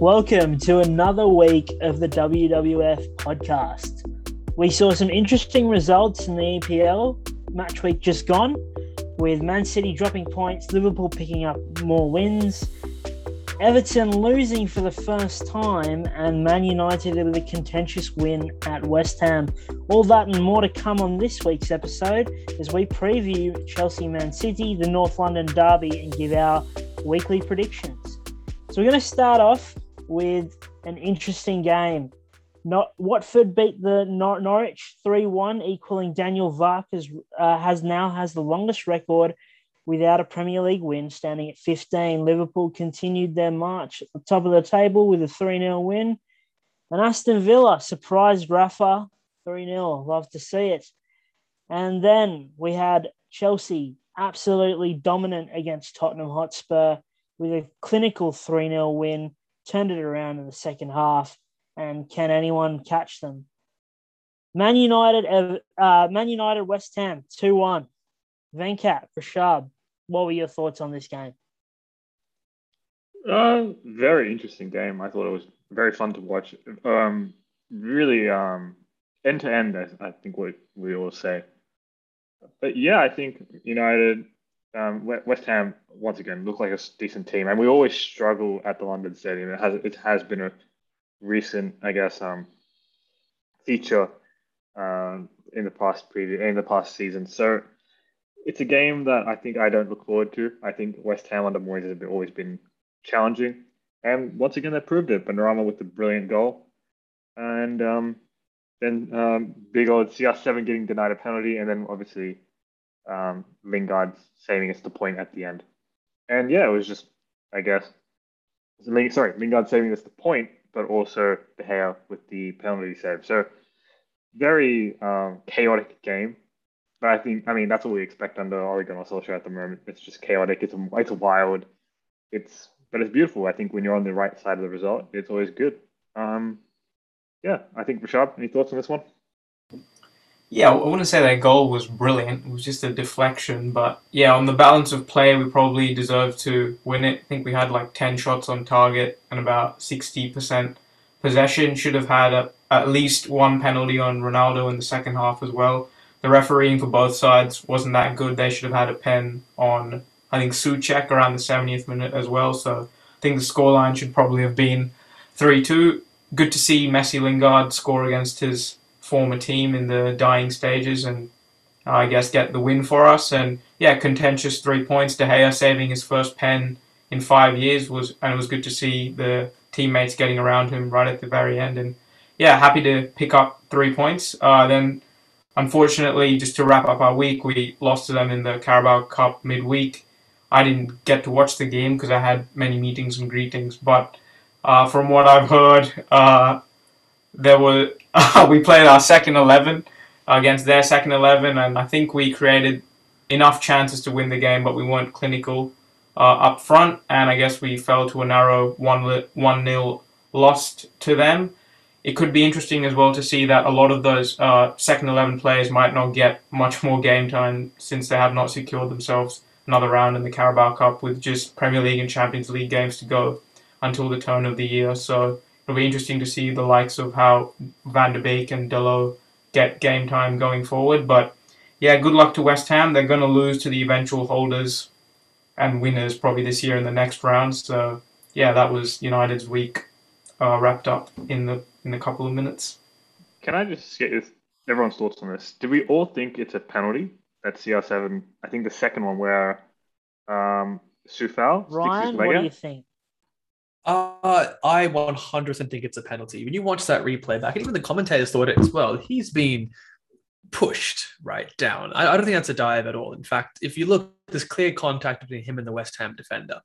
Welcome to another week of the WWF podcast. We saw some interesting results in the EPL match week just gone, with Man City dropping points, Liverpool picking up more wins, Everton losing for the first time, and Man United with a contentious win at West Ham. All that and more to come on this week's episode as we preview Chelsea Man City, the North London Derby, and give our weekly predictions. So we're going to start off with an interesting game. Not Watford beat the Nor- Norwich three one, equaling Daniel Farke's uh, has now has the longest record without a Premier League win, standing at 15. Liverpool continued their march at the top of the table with a 3 0 win. And Aston Villa surprised Rafa 3 0. Love to see it. And then we had Chelsea absolutely dominant against Tottenham Hotspur with a clinical 3 0 win, turned it around in the second half. And can anyone catch them? Man United, uh, Man United, West Ham, 2 1. Venkat, Rashab, what were your thoughts on this game? Uh, very interesting game. I thought it was very fun to watch. Um, really, um, end to end, I think what we all say. But yeah, I think United, um, West Ham once again look like a decent team, and we always struggle at the London Stadium. It has it has been a recent, I guess, um, feature um, in the past previous in the past season. So it's a game that I think I don't look forward to. I think West Ham under Moyes has always been challenging, and once again they proved it. Benrahma with the brilliant goal, and um, then um, big old CR7 getting denied a penalty, and then obviously um, Lingard saving us the point at the end. And yeah, it was just, I guess, sorry, Lingard saving us the point, but also De Gea with the penalty save. So very um, chaotic game. But I think, I mean, that's what we expect under Ole Gunnar Solskjaer at the moment. It's just chaotic. It's it's wild. It's but it's beautiful. I think when you're on the right side of the result, it's always good. Um, yeah, I think Rashad, any thoughts on this one? Yeah, I wouldn't say that goal was brilliant. It was just a deflection. But yeah, on the balance of play, we probably deserved to win it. I think we had like 10 shots on target and about 60% possession. Should have had a, at least one penalty on Ronaldo in the second half as well. The refereeing for both sides wasn't that good. They should have had a pen on, I think, Soucek around the 70th minute as well. So I think the scoreline should probably have been 3 2. Good to see Jesse Lingard score against his former team in the dying stages and I guess get the win for us. And yeah, contentious three points. De Gea saving his first pen in five years was, and it was good to see the teammates getting around him right at the very end. And yeah, happy to pick up three points. Uh, then, unfortunately, just to wrap up our week, we lost to them in the Carabao Cup midweek. I didn't get to watch the game because I had many meetings and greetings, but uh, from what I've heard, uh, there were we played our second eleven against their second eleven, and I think we created enough chances to win the game, but we weren't clinical uh, up front, and I guess we fell to a narrow one one nil loss to them. It could be interesting as well to see that a lot of those uh, second eleven players might not get much more game time since they have not secured themselves another round in the Carabao Cup with just Premier League and Champions League games to go until the turn of the year. So it'll be interesting to see the likes of how Van der Beek and Dalot get game time going forward. But yeah, good luck to West Ham. They're going to lose to the eventual holders and winners probably this year in the next round. So yeah, that was United's week uh, wrapped up in the in a couple of minutes. Can I just get everyone's thoughts on this? Do we all think it's a penalty at CR7? I think the second one where um, Coufal Ryan, what do you think? Uh, I 100% think it's a penalty. When you watch that replay back, and even the commentators thought it as well, he's been pushed right down. I, I, don't think that's a dive at all. In fact, if you look, there's clear contact between him and the West Ham defender.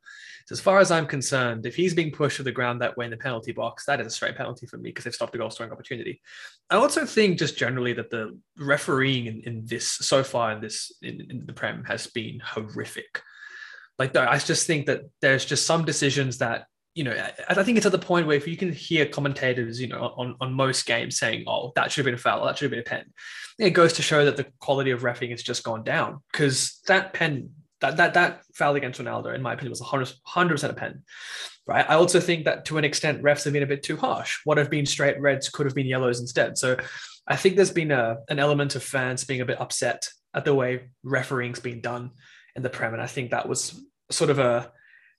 So as far as I'm concerned, if he's being pushed to the ground that way in the penalty box, that is a straight penalty for me because they've stopped the goal scoring opportunity. I also think just generally that the refereeing in, in this so far in this in, in the Prem has been horrific. Like I just think that there's just some decisions that you know, I think it's at the point where if you can hear commentators, you know, on, on most games saying, oh, that should have been a foul, that should have been a pen, it goes to show that the quality of refing has just gone down because that pen That that that foul against Ronaldo, in my opinion, was 100 percent a pen. Right. I also think that to an extent, refs have been a bit too harsh. What have been straight reds could have been yellows instead. So I think there's been a, an element of fans being a bit upset at the way refereeing's been done in the Prem, and I think that was sort of a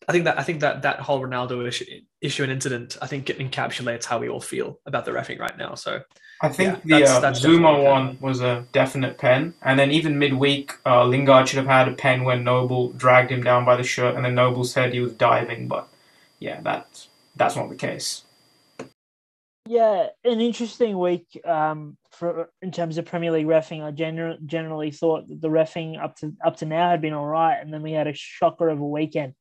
I think that I think that that whole Ronaldo issue, issue and incident I think it encapsulates how we all feel about the refing right now. So I think yeah, the that's, uh, that's Zouma one was a definite pen, and then even midweek, uh, Lingard should have had a pen when Noble dragged him down by the shirt, and then Noble said he was diving, but yeah, that's that's not the case. Yeah, an interesting week um, for in terms of Premier League refing. I gener- generally thought that the refing up to up to now had been all right, and then we had a shocker of a weekend.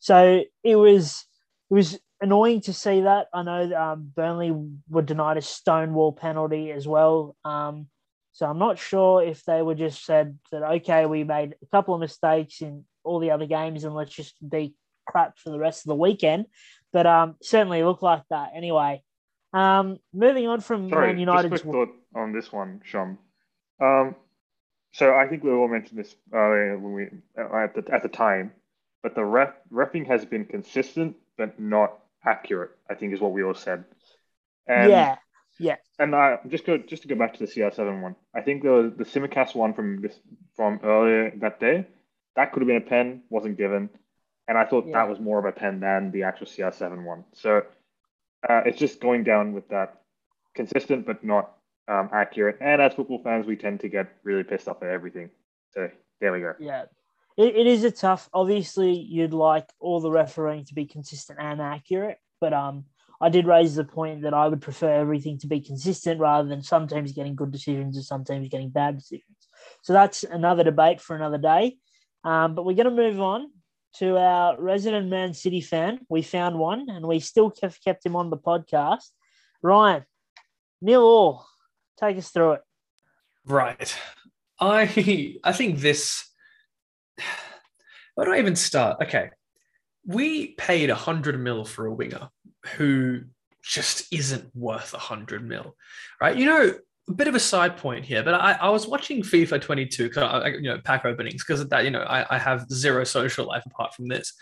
So it was it was annoying to see that. I know um, Burnley were denied a stonewall penalty as well. Um, so I'm not sure if they were just said that okay, we made a couple of mistakes in all the other games, and let's just be crap for the rest of the weekend. But um, certainly looked like that anyway. Um, moving on from Sorry, Man United. Just quick thought on this one, Sean. Um, so I think we all mentioned this earlier when we at the at the time, but the ref refing has been consistent but not accurate. I think is what we all said. And, yeah, yeah. And I just go just to go back to the CR7 one. I think the the Tsimikas one from this from earlier that day that could have been a pen, wasn't given, and I thought yeah. that was more of a pen than the actual CR7 one. So uh, it's just going down with that consistent but not um, accurate. And as football fans, we tend to get really pissed off at everything. So there we go. Yeah, it, it is a tough. Obviously, you'd like all the refereeing to be consistent and accurate, but um, I did raise the point that I would prefer everything to be consistent rather than sometimes getting good decisions or sometimes getting bad decisions. So that's another debate for another day. Um, but we're going to move on to our resident Man City fan. We found one and we still have kept him on the podcast. Ryan, Neil Orr, take us through it. Right. I I think this where do I even start? Okay. We paid a hundred mil for a winger who just isn't worth a hundred mil. Right. You know, a bit of a side point here, but I, I was watching FIFA 22 because you know pack openings because that you know I, I have zero social life apart from this.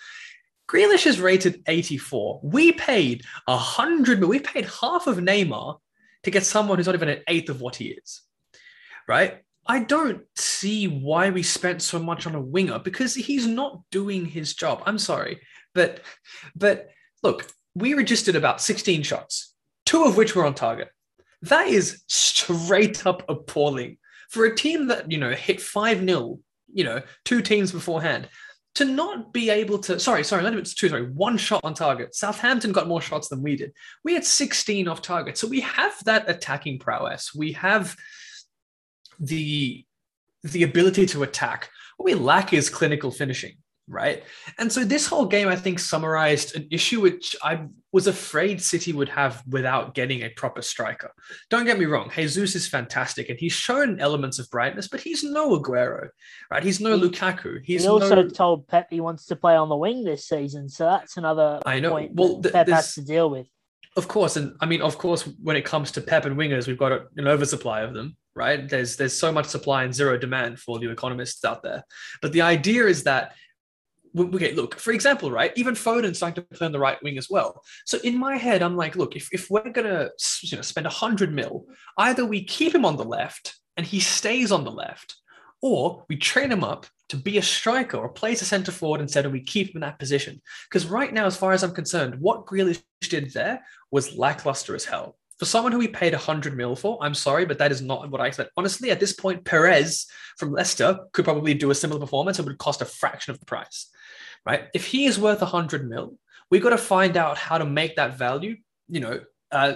Grealish is rated 84. We paid a hundred. We paid half of Neymar to get someone who's not even an eighth of what he is. Right? I don't see why we spent so much on a winger because he's not doing his job. I'm sorry, but but look, we registered about 16 shots, two of which were on target. That is straight up appalling for a team that, you know, hit 5 0, you know, two teams beforehand. To not be able to, sorry, sorry, not even two, sorry, one shot on target. Southampton got more shots than we did. We had 16 off target. So we have that attacking prowess. We have the the ability to attack. What we lack is clinical finishing right? And so this whole game, I think, summarized an issue which I was afraid City would have without getting a proper striker. Don't get me wrong, Jesus is fantastic and he's shown elements of brightness, but he's no Aguero, right? He's no Lukaku. He's he also no... told Pep he wants to play on the wing this season, so that's another I know. point well, th- Pep has to deal with. Of course, and I mean, of course, when it comes to Pep and wingers, we've got an oversupply of them, right? There's there's so much supply and zero demand for the economists out there. But the idea is that okay, look, for example, right, even Foden's starting to on the right wing as well. So in my head, I'm like, look, if, if we're gonna you know spend hundred mil, either we keep him on the left and he stays on the left, or we train him up to be a striker or plays a centre forward instead, and we keep him in that position. Because right now, as far as I'm concerned, what Grealish did there was lackluster as hell. For someone who we paid 100 mil for, I'm sorry, but that is not what I expect. Honestly, at this point, Perez from Leicester could probably do a similar performance. It would cost a fraction of the price right? If he is worth 100 mil, we've got to find out how to make that value, you know, uh,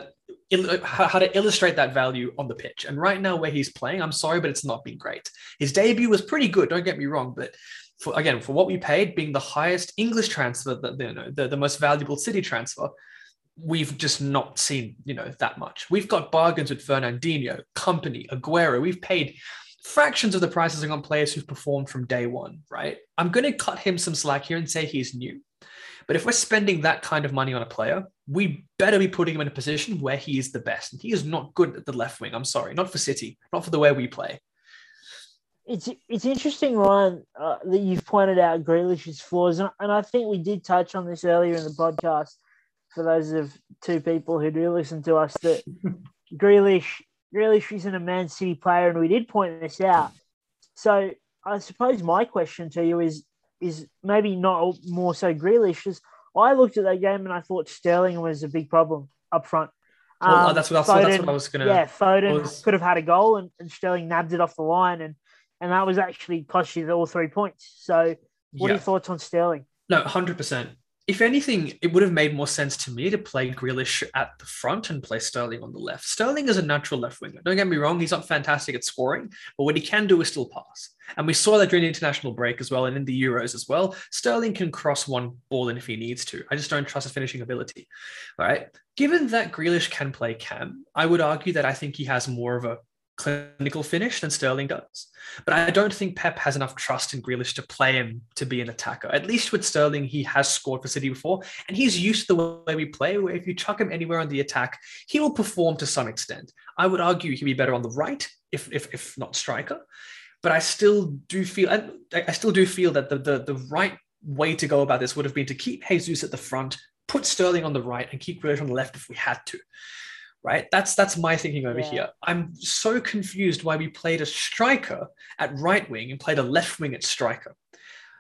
il- how to illustrate that value on the pitch. And right now, where he's playing, I'm sorry, but it's not been great. His debut was pretty good, don't get me wrong, but for, again, for what we paid, being the highest English transfer, the, you know, the, the most valuable city transfer, we've just not seen, you know, that much. We've got bargains with Fernandinho, Kompany, Aguero. We've paid fractions of the prices on players who've performed from day one, right? I'm going to cut him some slack here and say he's new. But if we're spending that kind of money on a player, we better be putting him in a position where he is the best. And he is not good at the left wing. I'm sorry, not for City, not for the way we play. It's it's interesting, Ryan, uh, that you've pointed out Grealish's flaws, and, and I think we did touch on this earlier in the podcast. For those of two people who do listen to us, that Grealish Grealish isn't a Man City player, and we did point this out. So I suppose my question to you is is maybe not more so Grealish. Is I looked at that game and I thought Sterling was a big problem up front. Well, um, that's, what, I Foden, that's what I was going to. Yeah, Foden was... could have had a goal and, and Sterling nabbed it off the line, and and that was actually cost you all three points. So, what yeah. are your thoughts on Sterling? No, hundred percent if anything, it would have made more sense to me to play Grealish at the front and play Sterling on the left. Sterling is a natural left winger. Don't get me wrong, he's not fantastic at scoring, but what he can do is still pass. And we saw that during the international break as well and in the Euros as well. Sterling can cross one ball in if he needs to. I just don't trust his finishing ability. All right. Given that Grealish can play Cam, I would argue that I think he has more of a clinical finish than Sterling does. But I don't think Pep has enough trust in Grealish to play him to be an attacker. At least with Sterling, he has scored for City before, and he's used to the way we play, where if you chuck him anywhere on the attack, he will perform to some extent. I would argue he'd be better on the right, if if, if not striker. But I still do feel I, I still do feel that the, the the right way to go about this would have been to keep Jesus at the front, put Sterling on the right, and keep Grealish on the left if we had to right? That's that's my thinking over yeah. here. I'm so confused why we played a striker at right wing and played a left wing at striker,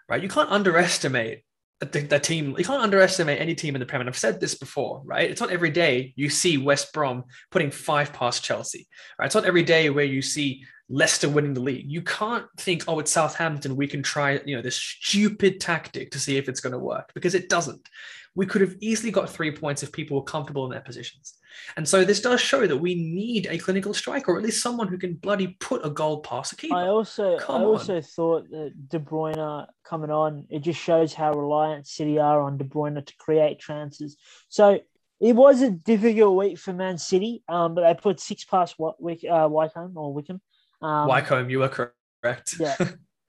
right? You can't underestimate the, the, team. You can't underestimate any team in the Premier. I've said this before, right? It's not every day you see West Brom putting five past Chelsea, right? It's not every day where you see Leicester winning the league. You can't think, oh, it's Southampton. We can try, you know, this stupid tactic to see if it's going to work because it doesn't. We could have easily got three points if people were comfortable in their positions. And so this does show that we need a clinical striker, or at least someone who can bloody put a goal past a keeper. I also, Come I also on. thought that De Bruyne coming on, it just shows how reliant City are on De Bruyne to create chances. So it was a difficult week for Man City, um, but they put six past what uh, Wycombe or Wickham. Um, Wycombe, you are correct. yeah.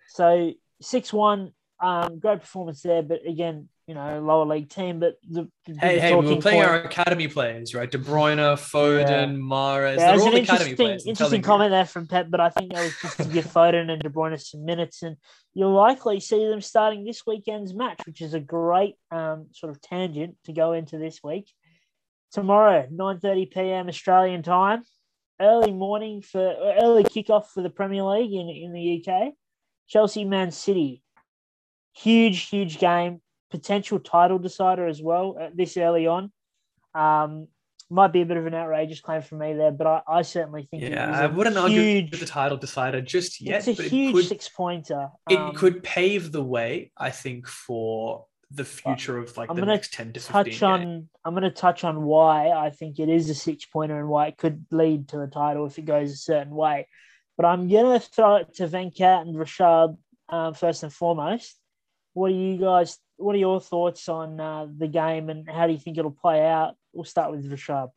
So six one, um, great performance there, but again, you know, lower league team. But the, the hey, hey, we're playing point... our academy players, right? De Bruyne, Foden, yeah. Mahrez. Yeah, They're all an academy players. Interesting comment there from Pep, but I think that was just to give Foden and De Bruyne some minutes, and you'll likely see them starting this weekend's match, which is a great um, sort of tangent to go into this week. Tomorrow, 9:30 p.m. Australian time, early morning for early kickoff for the Premier League in in the UK. Chelsea, Man City, huge, huge game potential title decider as well uh, this early on. Um, might be a bit of an outrageous claim for me there, but I, I certainly think yeah, I wouldn't huge, argue the title decider just yet. It's a huge it six pointer. Um, it could pave the way, I think, for the future of like I'm the next 10 to 15 touch on I'm going to touch on why I think it is a six pointer and why it could lead to the title if it goes a certain way. But I'm going to throw it to Venkat and Rashad um, first and foremost. What do you guys what are your thoughts on uh, the game and how do you think it'll play out? We'll start with Rashad.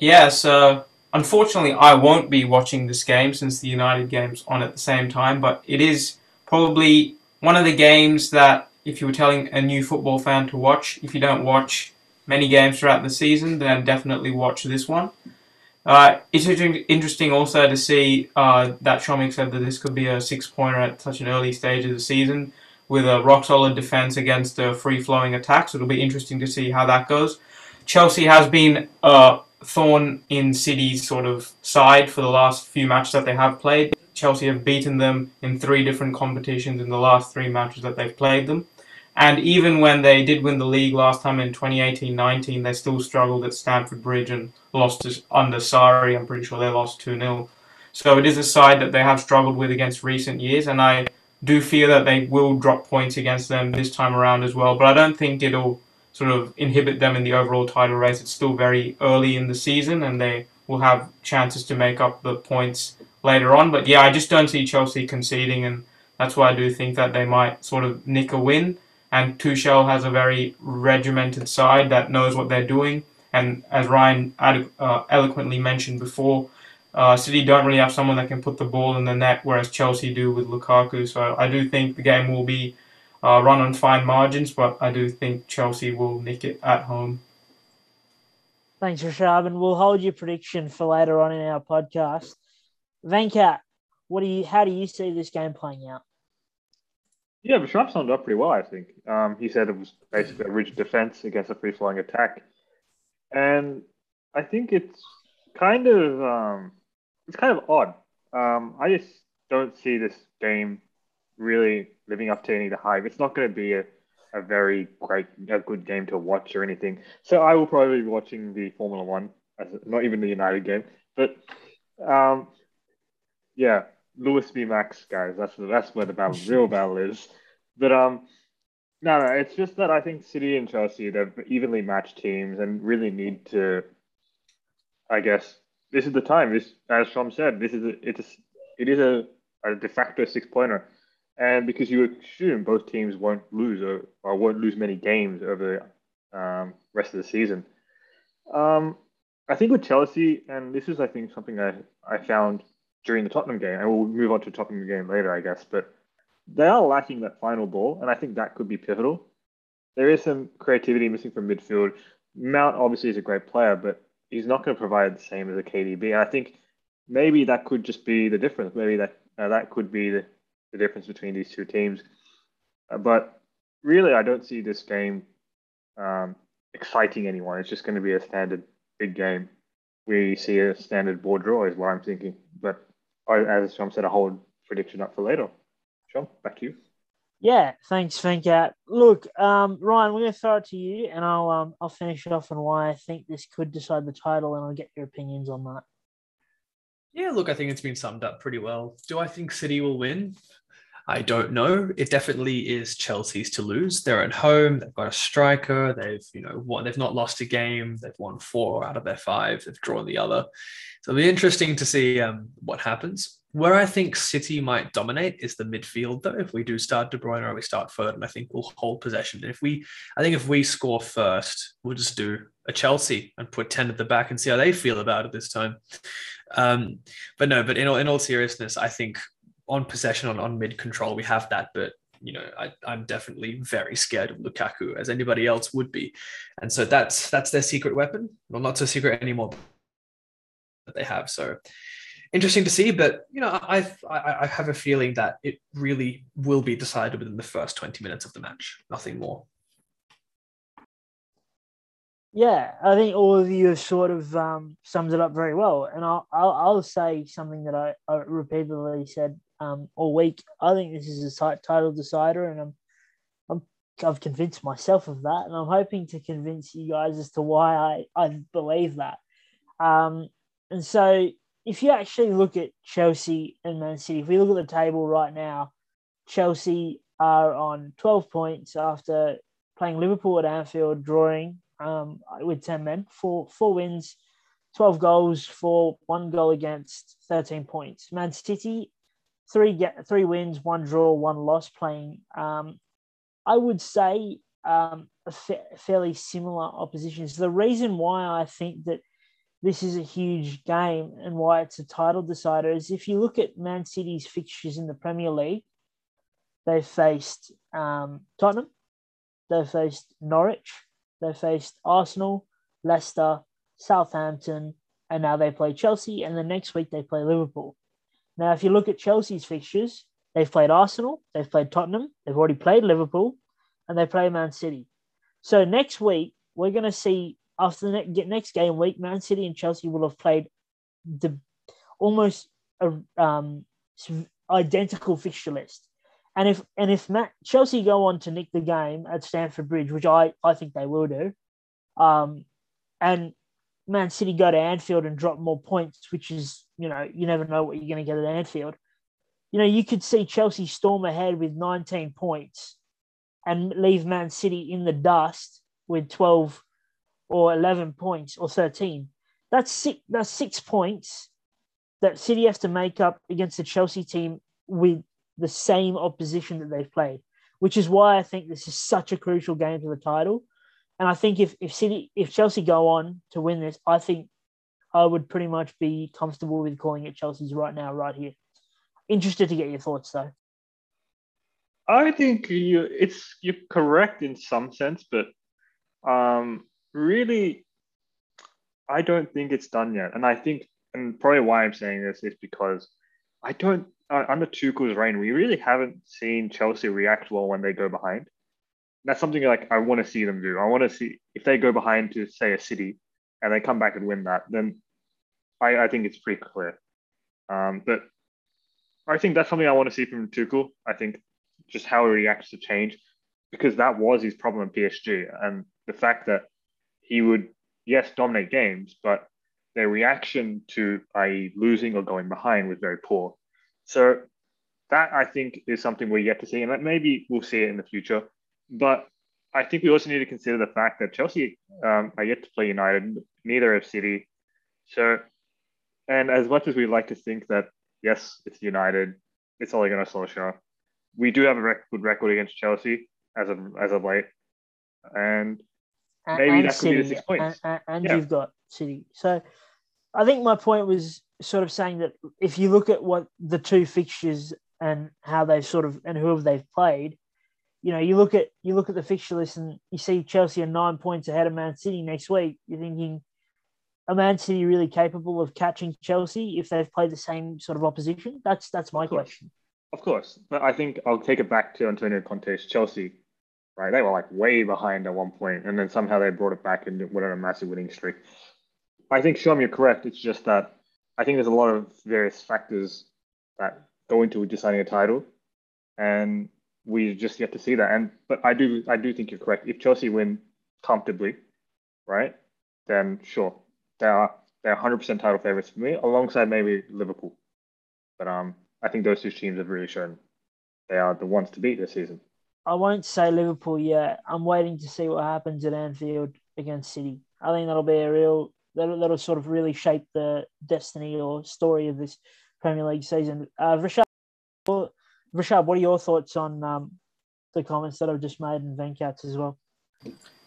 Yeah, so unfortunately, I won't be watching this game since the United game's on at the same time, but it is probably one of the games that if you were telling a new football fan to watch, if you don't watch many games throughout the season, then definitely watch this one. Uh, it's interesting also to see uh, that Shomik said that this could be a six pointer at such an early stage of the season with a rock solid defense against a free flowing attack. So it'll be interesting to see how that goes. Chelsea has been a thorn in City's sort of side for the last few matches that they have played. Chelsea have beaten them in three different competitions in the last three matches that they've played them. And even when they did win the league last time in 2018-19, they still struggled at Stamford Bridge and lost to, under Sarri. I'm pretty sure they lost 2-0. So it is a side that they have struggled with against recent years, and I do fear that they will drop points against them this time around as well. But I don't think it'll sort of inhibit them in the overall title race. It's still very early in the season, and they will have chances to make up the points later on. But yeah, I just don't see Chelsea conceding, and that's why I do think that they might sort of nick a win and Tuchel has a very regimented side that knows what they're doing. And as Ryan uh, eloquently mentioned before, uh, City don't really have someone that can put the ball in the net, whereas Chelsea do with Lukaku. So I do think the game will be uh, run on fine margins, but I do think Chelsea will nick it at home. Thanks, Rashab, and we'll hold your prediction for later on in our podcast. Venkat, what do you? How do you see this game playing out? Yeah, Bashar summed up pretty well, I think. Um, he said it was basically a rigid defense against a free flowing attack. And I think it's kind of um, it's kind of odd. Um, I just don't see this game really living up to any of the hype. It's not going to be a, a very great, a good game to watch or anything. So I will probably be watching the Formula One, not even the United game. But um, yeah, Lewis v Max, guys. That's that's where the battle, real battle is. But um, no, no, it's just that I think City and Chelsea they're evenly matched teams and really need to. I guess this is the time. This, as Shom said, this is a, it's a, it is a, a de facto six pointer, and because you assume both teams won't lose or, or won't lose many games over the um, rest of the season. Um, I think with Chelsea, and this is I think something I I found during the Tottenham game, and we'll move on to Tottenham game later, I guess. But they are lacking that final ball, and I think that could be pivotal. There is some creativity missing from midfield. Mount obviously is a great player, but he's not going to provide the same as a KDB. And I think maybe that could just be the difference. Maybe that uh, that could be the, the difference between these two teams. Uh, but really, I don't see this game um, exciting anyone. It's just going to be a standard big game. We see a standard board draw, is what I'm thinking. But as Sean said, a whole prediction up for later. Sean, back to you. Yeah, thanks, Venkat. Look, um, Ryan, we're going to throw it to you, and I'll um, I'll finish it off on why I think this could decide the title, and I'll get your opinions on that. Yeah, look, I think it's been summed up pretty well. Do I think City will win? I don't know. It definitely is Chelsea's to lose. They're at home. They've got a striker. They've, you know, won, they've not lost a game. They've won four out of their five. They've drawn the other. So it'll be interesting to see um, what happens. Where I think City might dominate is the midfield, though. If we do start De Bruyne or we start Foden, I think we'll hold possession. And if we, I think if we score first, we'll just do a Chelsea and put ten at the back and see how they feel about it this time. Um, but no, but in all, in all seriousness, I think on possession, on, on mid control, we have that. But you know, I, I'm definitely very scared of Lukaku, as anybody else would be, and so that's that's their secret weapon. Well, not so secret anymore that they have. So interesting to see, but you know, I, I I have a feeling that it really will be decided within the first 20 minutes of the match, nothing more. Yeah, I think all of you have sort of um, summed it up very well, and I'll, I'll, I'll say something that I, I repeatedly said um, all week. I think this is a title decider, and I'm, I'm I've convinced myself of that, and I'm hoping to convince you guys as to why I, I believe that. Um, and so, if you actually look at Chelsea and Man City, if we look at the table right now, Chelsea are on 12 points after playing Liverpool at Anfield, drawing um, with 10 men, four, four wins, 12 goals for one goal against 13 points. Man City three get three wins, one draw, one loss. Playing, um, I would say, um, a fa- fairly similar opposition. So the reason why I think that this is a huge game and why it's a title decider is if you look at Man City's fixtures in the Premier League, they've faced um, Tottenham, they've faced Norwich, they faced Arsenal, Leicester, Southampton, and now they play Chelsea. And the next week they play Liverpool. Now, if you look at Chelsea's fixtures, they've played Arsenal, they've played Tottenham, they've already played Liverpool, and they play Man City. So next week, we're going to see after the next game week, Man City and Chelsea will have played the almost um, identical fixture list. And if and if Matt, Chelsea go on to nick the game at Stamford Bridge, which I, I think they will do, um, and Man City go to Anfield and drop more points, which is, you know, you never know what you're going to get at Anfield. You know, you could see Chelsea storm ahead with 19 points and leave Man City in the dust with 12 or 11 points or 13. That's six, that's six points that City have to make up against the Chelsea team with the same opposition that they've played, which is why I think this is such a crucial game for the title and I think if, if City, if Chelsea go on to win this, I think I would pretty much be comfortable with calling it Chelsea's right now, right here. Interested to get your thoughts though. I think you it's you're correct in some sense, but um, really, I don't think it's done yet. And I think, and probably why I'm saying this is because I don't, uh, under Tuchel's reign, we really haven't seen Chelsea react well when they go behind. That's something like I want to see them do. I want to see if they go behind to, say, a City and they come back and win that, then I, I think it's pretty clear. Um, but I think that's something I want to see from Tuchel. I think just how he reacts to change, because that was his problem in PSG. And the fact that he would, yes, dominate games, but their reaction to, i.e., losing or going behind, was very poor. So that I think is something we're yet to see, and that maybe we'll see it in the future. But I think we also need to consider the fact that Chelsea um, are yet to play United, neither have City. So, and as much as we like to think that yes, it's United, it's only Ole Gunnar Solskjaer, we do have a rec- good record against Chelsea as of as of late, and maybe and that could be the six points. And, and Yeah. you've got City. So I think my point was sort of saying that if you look at what the two fixtures and how they've sort of and who have they've played, you know, you look at you look at the fixture list and you see Chelsea are nine points ahead of Man City next week. You're thinking, are Man City really capable of catching Chelsea if they've played the same sort of opposition? That's that's my Of question. Of course, but I think I'll take it back to Antonio Conte's Chelsea. Right, they were like way behind at one point, and then somehow they brought it back and went on a massive winning streak. I think, Shom, you're correct. It's just that I think there's a lot of various factors that go into deciding a title, and we just yet to see that. And but I do, I do think you're correct. If Chelsea win comfortably, right, then sure, they are they're 100% title favorites for me, alongside maybe Liverpool. But um, I think those two teams have really shown they are the ones to beat this season. I won't say Liverpool yet. I'm waiting to see what happens at Anfield against City. I think that'll be a real that'll, that'll sort of really shape the destiny or story of this Premier League season. Uh, Rashad, Rashad, what are your thoughts on um, the comments that I've just made and Venkat's as well?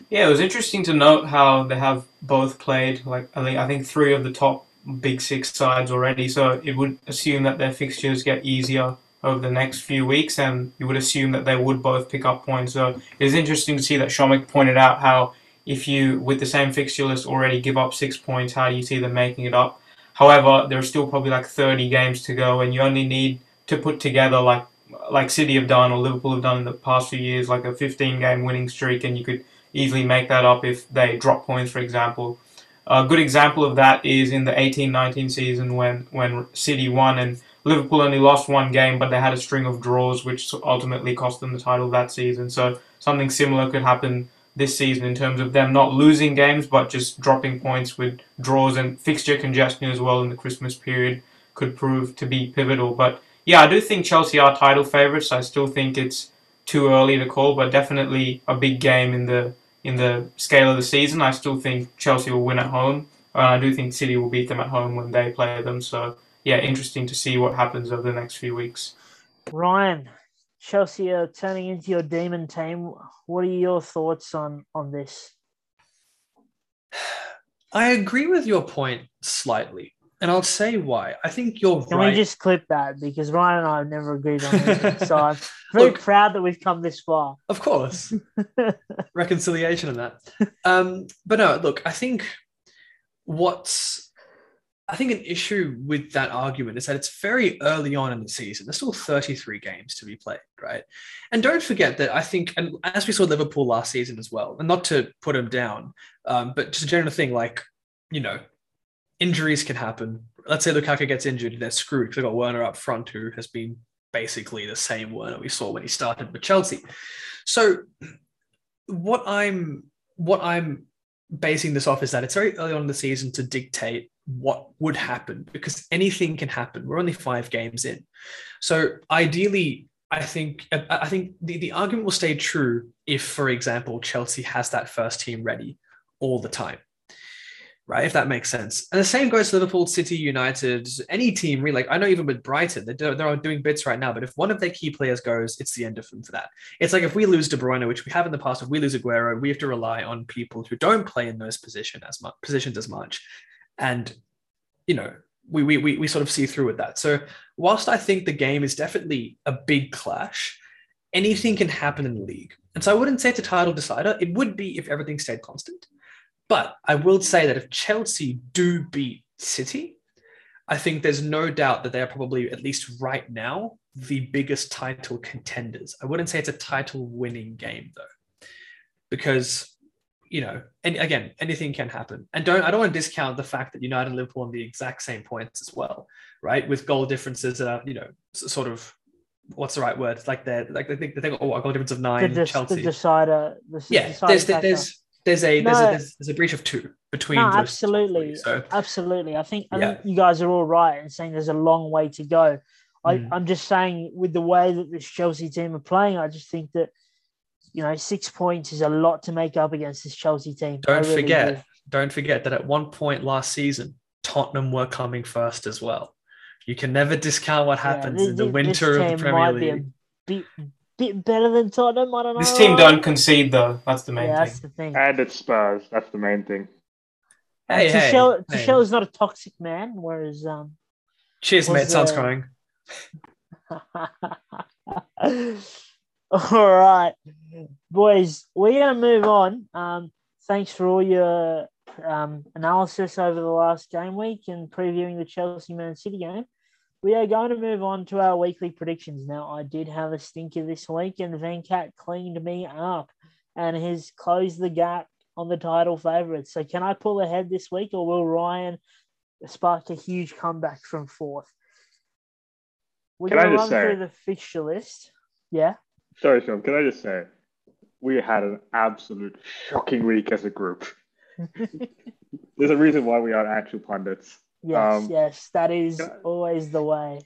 Yeah, it was interesting to note how they have both played like I think three of the top big six sides already. So it would assume that their fixtures get easier over the next few weeks, and you would assume that they would both pick up points. So it's interesting to see that Shomik pointed out how if you with the same fixture list already give up six points, how do you see them making it up? However, there are still probably like 30 games to go, and you only need to put together like like City have done or Liverpool have done in the past few years, like a 15 game winning streak, and you could easily make that up if they drop points, for example. A good example of that is in the 18-19 season when when City won and Liverpool only lost one game, but they had a string of draws, which ultimately cost them the title that season. So something similar could happen this season in terms of them not losing games, but just dropping points with draws and fixture congestion as well in the Christmas period could prove to be pivotal. But yeah, I do think Chelsea are title favourites. I still think it's too early to call, but definitely a big game in the in the scale of the season. I still think Chelsea will win at home. And I do think City will beat them at home when they play them. So yeah, interesting to see what happens over the next few weeks. Ryan, Chelsea are turning into your demon team. What are your thoughts on on this? I agree with your point slightly, and I'll say why. I think you're Can right. we just clip that because Ryan and I have never agreed on anything, so I'm very Look- proud that we've come this far. Of course. Reconciliation and that. Um, but no, look, I think what's I think an issue with that argument is that it's very early on in the season. There's still 33 games to be played, right? And don't forget that I think, and as we saw Liverpool last season as well, and not to put them down, um, but just a general thing, like, you know, injuries can happen. Let's say Lukaku gets injured, they're screwed because they've got Werner up front, who has been basically the same Werner we saw when he started with Chelsea. So what I'm what I'm basing this off is that it's very early on in the season to dictate what would happen because anything can happen. We're only five games in. So ideally, I think I think the, the argument will stay true if, for example, Chelsea has that first team ready all the time. Right, if that makes sense. And the same goes to Liverpool, City, United, any team really. Like I know even with Brighton, they're, they're doing bits right now, but if one of their key players goes, it's the end of them for that. It's like if we lose De Bruyne, which we have in the past, if we lose Aguero, we have to rely on people who don't play in those position as much positions as much. And you know, we, we we we sort of see through with that. So whilst I think the game is definitely a big clash, anything can happen in the league. And so I wouldn't say it's a title decider. It would be if everything stayed constant. But I will say that if Chelsea do beat City, I think there's no doubt that they're probably, at least right now, the biggest title contenders. I wouldn't say it's a title winning game though, because you know, and again, anything can happen. And don't I don't want to discount the fact that United and Liverpool on the exact same points as well, right? With goal differences that are, you know, sort of what's the right word? Like they're like they think they think oh, a goal difference of nine. The, Chelsea. the decider. The yeah, decider there's factor. there's there's a, No. there's a there's, there's a breach of two between No, absolutely. three. So Absolutely. I think I Yeah. think you guys are all right in saying there's a long way to go. I, Mm. I'm just saying with the way that this Chelsea team are playing, I just think that you know six points is a lot to make up against this Chelsea team. Don't really forget, do. don't forget that at one point last season, Tottenham were coming first as well. You can never discount what Yeah, happens this- in the winter of the Premier might be a League. Bit, bit better than Tottenham. I don't know. This team don't concede though. That's the main Yeah, thing. that's the thing. And it's Spurs. That's the main thing. Hey, hey, Tuchel, hey. Tuchel is not a toxic man, whereas um. Cheers, was, mate. Sounds uh, crying. all right, boys, we're gonna move on. Um, thanks for all your um, analysis over the last game week and previewing the Chelsea Man City game. We are going to move on to our weekly predictions. Now, I did have a stinker this week, and Venkat cleaned me up and has closed the gap on the title favourites. So, can I pull ahead this week, or will Ryan spark a huge comeback from fourth? We're Can I going to just run say- through the fixture list. Yeah. Sorry, Sean. Can I just say, we had an absolute shocking week as a group. There's a reason why we are actual pundits. Yes, Um, yes, that is I- always the way.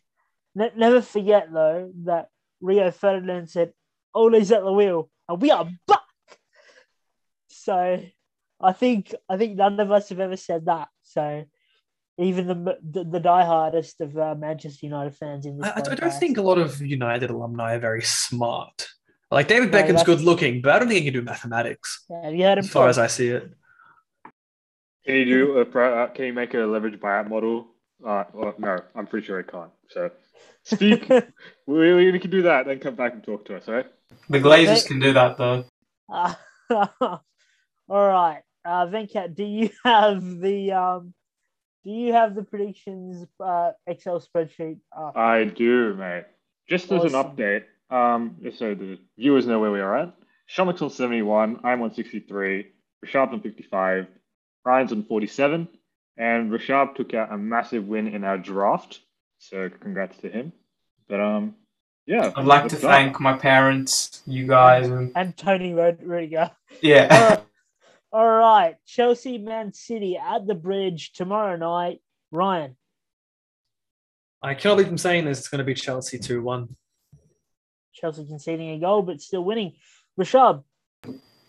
Ne- never forget though that Rio Ferdinand said, "Ole's at the wheel, and we are back." So, I think I think none of us have ever said that. So, even the the, the diehardest of uh, Manchester United fans in this, I, I don't- I podcast- don't think a lot of United alumni are very smart. Like David Beckham's good looking, but I don't think he can do mathematics Yeah, have you heard him as far as I see it. Can you do a pro, uh, can you make a leverage buyout model? Uh, well, no, I'm pretty sure I can't. So speak. we, we, we can do that, then come back and talk to us, all right? The Glazers can do that though. Uh, all right, uh, Venkat, do you have the um, do you have the predictions uh, Excel spreadsheet up? I do, mate. Just as an update, um, just so the viewers know where we are at. Shomik's on 71, I'm on 63, Rashab on 55, Ryan's on 47, and Rashab took out a massive win in our draft. So congrats to him. But um, yeah. I'd like to good thank my parents, you guys, and and Tony Rod- Rudiger. yeah. All right. All right, Chelsea, Man City at the bridge tomorrow night. Ryan, I cannot believe I'm saying this. It's going to be Chelsea 2 1. Chelsea conceding a goal but still winning. Rashab,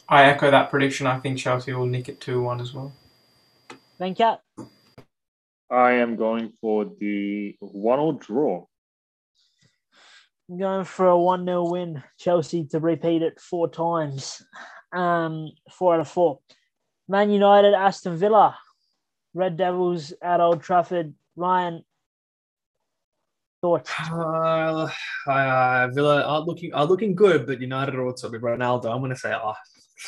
I echo that prediction. I think Chelsea will nick it 2 1 as well. Venkat, I am going for the one all draw. I'm going for a 1 0 win. Chelsea to repeat it four times. Um, four out of four. Man United, Aston Villa, Red Devils at Old Trafford. Ryan, thoughts? Uh, uh, Villa are looking are looking good, but United are also with Ronaldo. I'm going to say uh,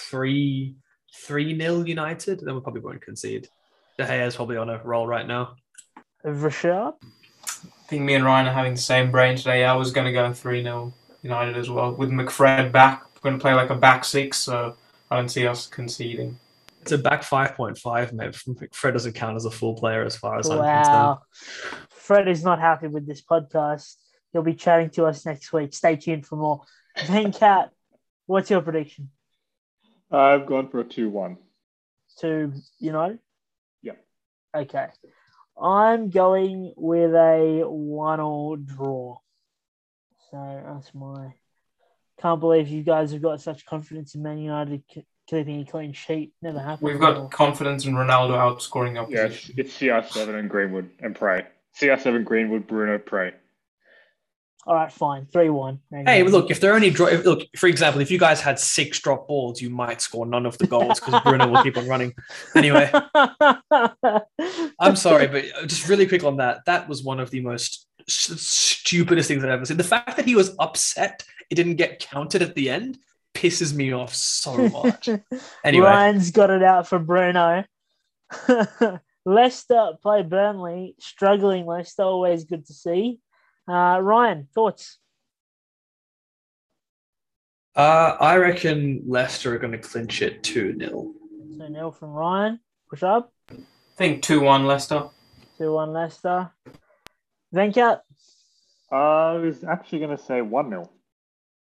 3 3 nil United. Then we probably won't concede. De Gea is probably on a roll right now. Rashab, I think me and Ryan are having the same brain today. I was going to go 3 0 United as well. With McFred back, we're going to play like a back six, so I don't see us conceding. It's a back 5.5, mate. Fred doesn't count as a full player as far as I'm concerned. Wow. Fred is not happy with this podcast. He'll be chatting to us next week. Stay tuned for more. Venkat, what's your prediction I've gone for a 2 1. to United? Yeah. Okay. I'm going with a one all draw. So that's my. Can't believe you guys have got such confidence in Man United k- keeping a clean sheet. Never happened. We've before. got confidence in Ronaldo outscoring Yeah, opposition. it's, it's CR7 and Greenwood and Prey. CR7, Greenwood, Bruno, Prey. All right, fine. 3 1. Hey, look, if they're only draw, if, look, for example, if you guys had six drop balls, you might score none of the goals because Bruno will keep on running. Anyway, I'm sorry, but uh, just really quick on that. That was one of the most s- stupidest things I've ever seen. The fact that he was upset it didn't get counted at the end pisses me off so much. Anyway, Ryan's got it out for Bruno. Leicester play Burnley, struggling Leicester, always good to see. Uh, Ryan, thoughts? uh, I reckon Leicester are going to clinch it 2 0. So nil from Ryan. Push up. I think 2 1 Leicester. 2 1 Leicester. Venkat, I was actually going to say 1 0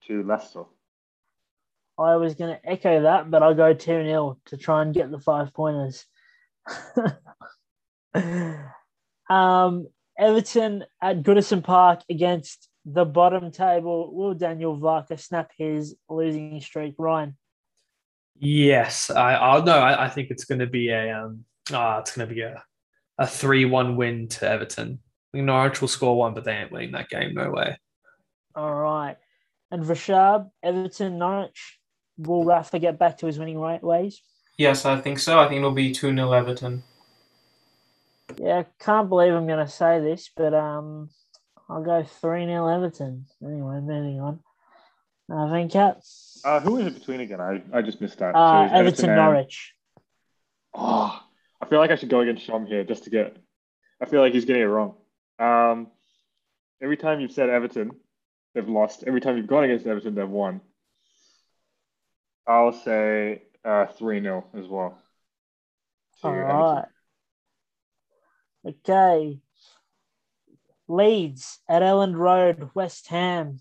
to Leicester. I was going to echo that, but I'll go 2 0 to try and get the five pointers. um, Everton at Goodison Park against the bottom table. Will Daniel Farke snap his losing streak? Ryan. Yes, I I'll no, I, I think it's going to be a um ah, it's going to be a a three one win to Everton. I think Norwich will score one, but they ain't winning that game. No way. All right. And Rashab, Everton, Norwich. Will Rafa get back to his winning right ways? Yes, I think so. I think it'll be 2 0 Everton. Yeah, I can't believe I'm going to say this, but um, I'll go 3 0 Everton. Anyway, moving on. Uh, Venkat, Uh, who is it between again? I, I just missed that. uh, it's Everton, and- Norwich. Oh, I feel like I should go against Shom here just to get. I feel like he's getting it wrong. Um, every time you've said Everton, they've lost. Every time you've gone against Everton, they've won. I'll say uh, 3 0 as well. All Everton. Right. Okay. Leeds at Elland Road, West Ham.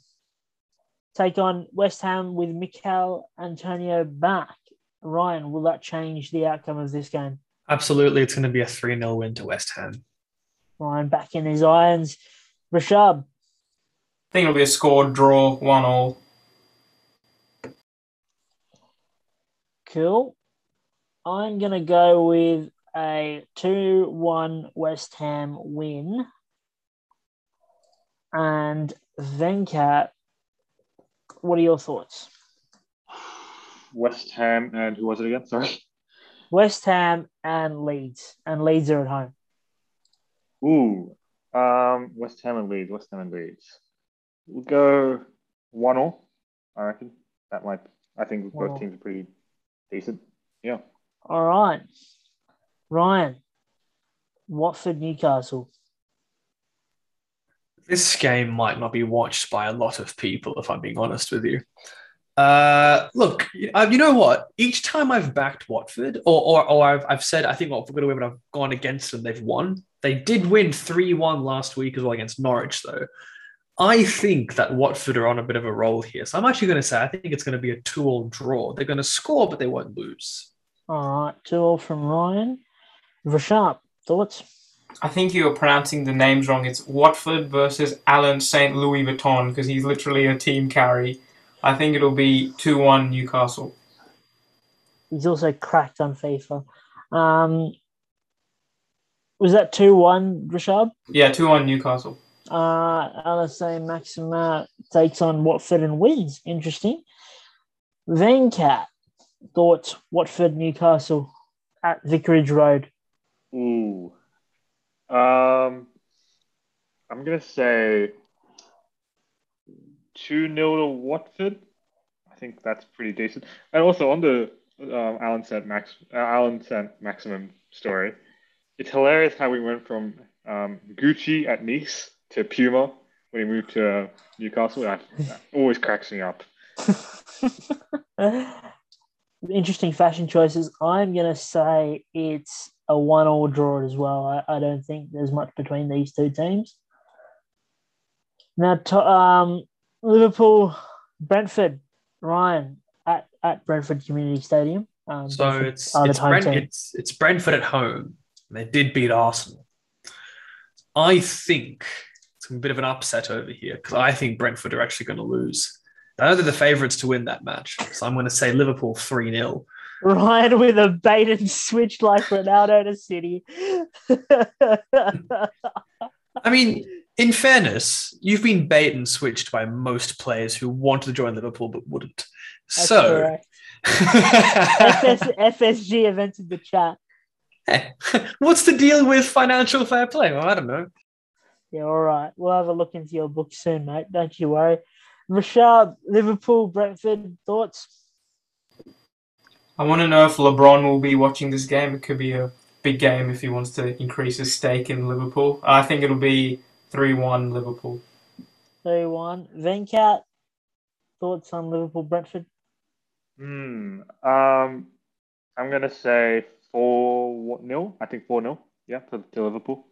Take on West Ham with Michail Antonio back. Ryan, will that change the outcome of this game? Absolutely, it's going to be a 3 0 win to West Ham. Ryan back in his irons. Rashab, I think it'll be a score draw, 1 all. cool. I'm going to go with a 2 1 West Ham win. And Venkat, what are your thoughts? West Ham and who was it again? Sorry. West Ham and Leeds, and Leeds are at home. Ooh, um, West Ham and Leeds. West Ham and Leeds. We'll go one all. I reckon that might. I think both teams are pretty decent. Yeah. All right, Ryan, Watford, Newcastle. This game might not be watched by a lot of people, if I'm being honest with you. Uh, look, uh, you know what? Each time I've backed Watford, or or, or I've, I've said I think Watford going to win, but I've gone against them. They've won. They did win three one last week as well against Norwich, though. I think that Watford are on a bit of a roll here, so I'm actually going to say I think it's going to be a two-all draw. They're going to score, but they won't lose. All right, two all from Ryan. Rashab, thoughts? I think you're pronouncing the names wrong. It's Watford versus Alan St. Louis Vuitton because he's literally a team carry. I think it'll be 2 1 Newcastle. He's also cracked on FIFA. Um, was that 2 1, Rashab? Yeah, 2 1 Newcastle. Uh, LSA Maxima takes on Watford and wins. Interesting. Venkat, thoughts Watford, Newcastle at Vicarage Road. Ooh. Um, I'm gonna say two 0 to Watford. I think that's pretty decent. And also on the um, Alan Sant Max uh, Alan Sant Maximum story, it's hilarious how we went from um, Gucci at Nice to Puma when he moved to uh, Newcastle. That, that always cracks me up. Interesting fashion choices. I'm going to say it's a one all draw as well. I, I don't think there's much between these two teams. Now, to, um, Liverpool, Brentford, Ryan at, at Brentford Community Stadium. Um, So Brentford it's it's, Brent, it's it's Brentford at home. They did beat Arsenal. I think it's a bit of an upset over here because I think Brentford are actually going to lose. I know they're the favourites to win that match, so I'm going to say Liverpool three 0 Ryan with a bait and switch like Ronaldo to City. I mean, in fairness, you've been bait and switched by most players who wanted to join Liverpool but wouldn't. That's so. FS, FSG events in the chat. Eh, what's the deal with financial fair play? Well, I don't know. Yeah, all right. We'll have a look into your book soon, mate. Don't you worry. Rashad, Liverpool, Brentford, thoughts? I want to know if LeBron will be watching this game. It could be a big game if he wants to increase his stake in Liverpool. I think it'll be 3 1 Liverpool. 3 1. Venkat, thoughts on Liverpool, Brentford? Hmm. Um, I'm going to say 4 0. I think 4 0. Yeah, to, to Liverpool.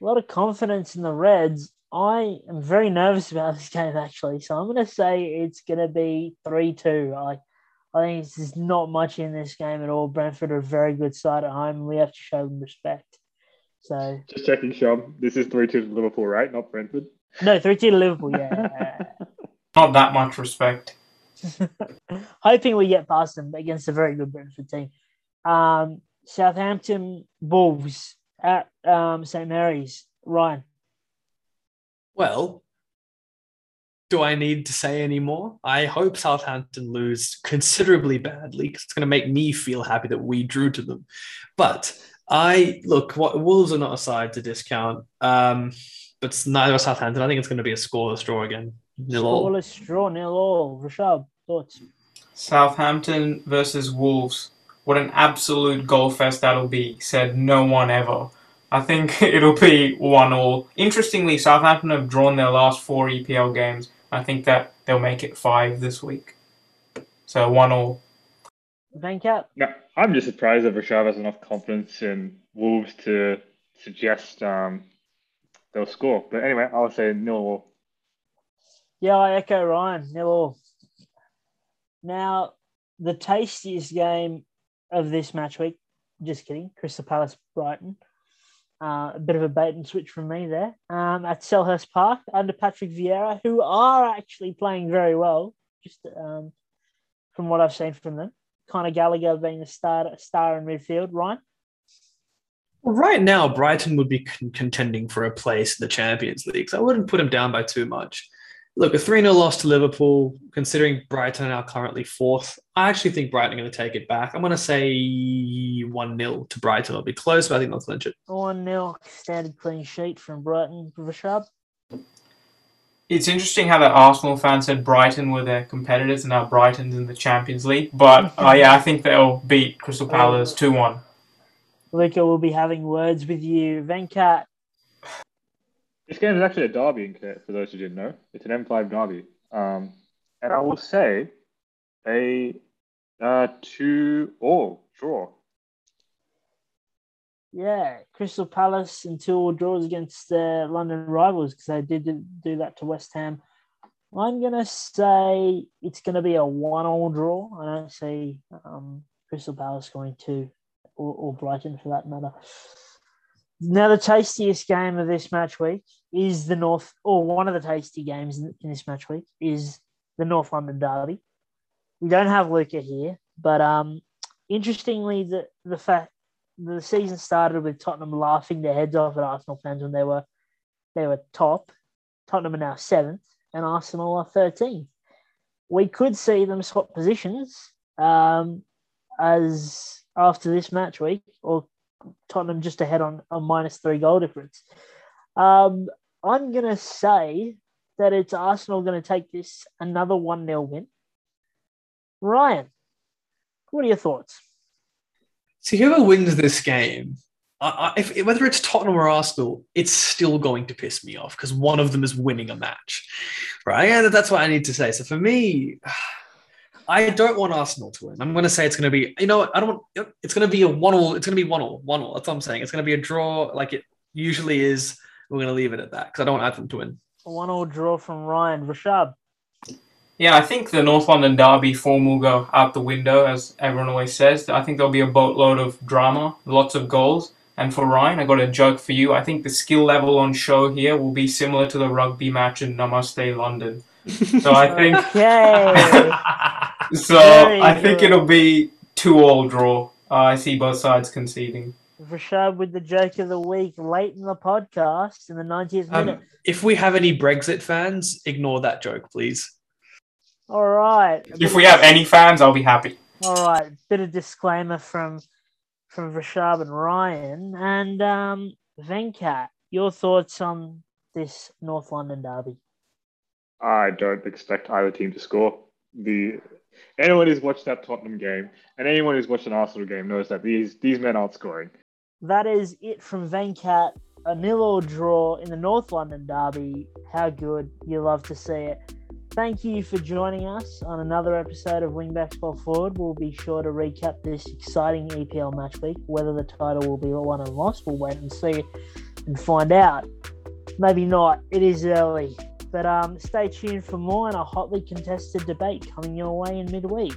A lot of confidence in the Reds. I am very nervous about this game, actually. So I'm going to say it's going to be 3 2. I, I think there's not much in this game at all. Brentford are a very good side at home. And We have to show them respect. So just checking, Sean. This is 3 2 to Liverpool, right? Not Brentford. No, 3 2 to Liverpool, yeah. Not that much respect. Hoping we get past them against a very good Brentford team. Um, Southampton Wolves at um, St Mary's. Ryan. Well, do I need to say any more? I hope Southampton lose considerably badly because it's going to make me feel happy that we drew to them. But I look, what Wolves are not a side to discount. Um, but neither are Southampton. I think it's going to be a scoreless draw again. Nil all. Scoreless draw, nil all. Rashad, thoughts? Southampton versus Wolves. What an absolute goal fest that'll be, said no one ever. I think it'll be one all. Interestingly, Southampton have drawn their last four EPL games. I think that they'll make it five this week. So one all. Venkat? No, I'm just surprised that Rashad has enough confidence in Wolves to suggest um, they'll score. But anyway, I'll say nil all. Yeah, I echo Ryan, nil all. Now, the tastiest game of this match week, just kidding, Crystal Palace Brighton. Uh, a bit of a bait and switch from me there. Um, at Selhurst Park under Patrick Vieira, who are actually playing very well, just um, from what I've seen from them. Conor Gallagher being the star, star in midfield. Ryan? Well, right now, Brighton would be con- contending for a place in the Champions League. So I wouldn't put them down by too much. Look, a 3 0 loss to Liverpool, considering Brighton are now currently fourth, I actually think Brighton are going to take it back. I'm going to say 1 0 to Brighton. It'll be close, but I think they'll clinch it. 1 0 standard clean sheet from Brighton. Rashad? It's interesting how that Arsenal fan said Brighton were their competitors and now Brighton's in the Champions League. But uh, yeah, I think they'll beat Crystal Palace 2 1. Luca will be having words with you. Venkat, this game is actually a derby, for those who didn't know. It's an M5 derby. Um, and I will say a uh, two all draw. Yeah, Crystal Palace and two all draws against their London rivals because they did do that to West Ham. I'm going to say it's going to be a one all draw. I don't see um, Crystal Palace going to, or, or Brighton for that matter. Now, the tastiest game of this match week is the North, or one of the tasty games in, this match week is the North London Derby. We don't have Luca here, but um, interestingly, the the fact the season started with Tottenham laughing their heads off at Arsenal fans when they were they were top. Tottenham are now seventh, and Arsenal are thirteenth. We could see them swap positions um, as after this match week, or Tottenham just ahead on a minus three goal difference. Um, I'm going to say that it's Arsenal going to take this another 1 0 win. Ryan, what are your thoughts? See, whoever wins this game, I, I, if, whether it's Tottenham or Arsenal, it's still going to piss me off because one of them is winning a match, right? And that's what I need to say. So for me, I don't want Arsenal to win. I'm going to say it's going to be, you know? I don't want, it's going to be a one all. It's going to be one all, one all. That's what I'm saying. It's going to be a draw like it usually is. We're going to leave it at that because I don't want them to win. A one all draw from Ryan. Rashad. Yeah, I think the North London Derby form will go out the window, as everyone always says. I think there'll be a boatload of drama, lots of goals. And for Ryan, I got a joke for you. I think the skill level on show here will be similar to the rugby match in Namaste London. So I think. okay. So Very I think good. it'll be two all draw. Uh, I see both sides conceding. Rashad with the joke of the week late in the podcast in the 90th um, minute. If we have any Brexit fans, ignore that joke, please. All right. If we have any fans, I'll be happy. All right. Bit of disclaimer from from Rashad and Ryan and um, Venkat. Your thoughts on this North London derby? I don't expect either team to score. The anyone who's watched that Tottenham game and anyone who's watched an Arsenal game knows that these these men aren't scoring. That is it from Venkat. A nil or draw in the North London derby. How good. You love to see it. Thank you for joining us on another episode of Wingbacks Ball Forward. We'll be sure to recap this exciting EPL match week. Whether the title will be won and lost, we'll wait and see and find out. Maybe not. It is early. But um, stay tuned for more and a hotly contested debate coming your way in midweek.